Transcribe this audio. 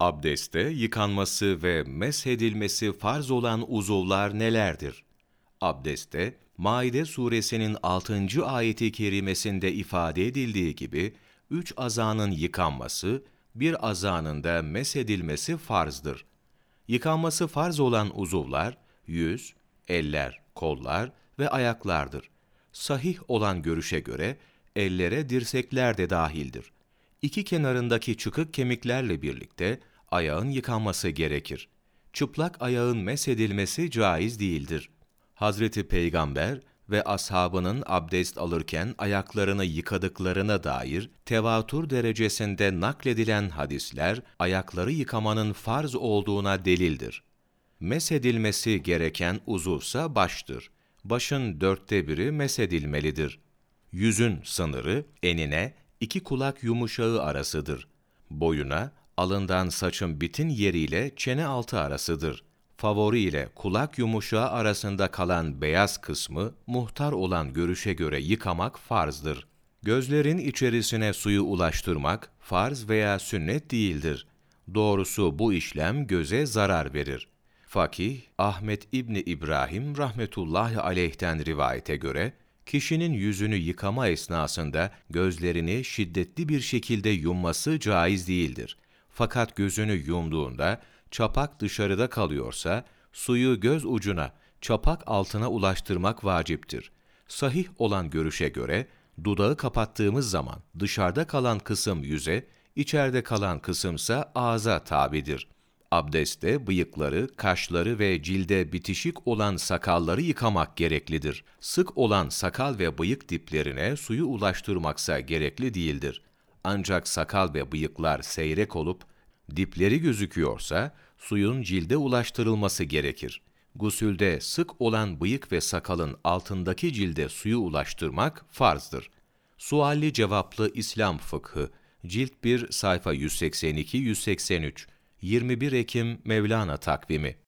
Abdeste yıkanması ve meshedilmesi farz olan uzuvlar nelerdir? Abdeste, Maide suresinin 6. ayeti kerimesinde ifade edildiği gibi, üç azanın yıkanması, bir azanın da meshedilmesi farzdır. Yıkanması farz olan uzuvlar, yüz, eller, kollar ve ayaklardır. Sahih olan görüşe göre, ellere dirsekler de dahildir. İki kenarındaki çıkık kemiklerle birlikte ayağın yıkanması gerekir. Çıplak ayağın mesedilmesi caiz değildir. Hazreti Peygamber ve ashabının abdest alırken ayaklarını yıkadıklarına dair tevatür derecesinde nakledilen hadisler ayakları yıkamanın farz olduğuna delildir. Mesedilmesi gereken uzuvsa baştır. Başın dörtte biri mesedilmelidir. Yüzün sınırı enine iki kulak yumuşağı arasıdır. Boyuna, alından saçın bitin yeriyle çene altı arasıdır. Favori ile kulak yumuşağı arasında kalan beyaz kısmı muhtar olan görüşe göre yıkamak farzdır. Gözlerin içerisine suyu ulaştırmak farz veya sünnet değildir. Doğrusu bu işlem göze zarar verir. Fakih Ahmet İbni İbrahim rahmetullahi aleyhten rivayete göre, kişinin yüzünü yıkama esnasında gözlerini şiddetli bir şekilde yumması caiz değildir. Fakat gözünü yumduğunda çapak dışarıda kalıyorsa suyu göz ucuna, çapak altına ulaştırmak vaciptir. Sahih olan görüşe göre dudağı kapattığımız zaman dışarıda kalan kısım yüze, içeride kalan kısımsa ağza tabidir. Abdeste bıyıkları, kaşları ve cilde bitişik olan sakalları yıkamak gereklidir. Sık olan sakal ve bıyık diplerine suyu ulaştırmaksa gerekli değildir. Ancak sakal ve bıyıklar seyrek olup dipleri gözüküyorsa suyun cilde ulaştırılması gerekir. Gusülde sık olan bıyık ve sakalın altındaki cilde suyu ulaştırmak farzdır. Sualli cevaplı İslam fıkhı, cilt 1 sayfa 182-183, 21 Ekim Mevlana takvimi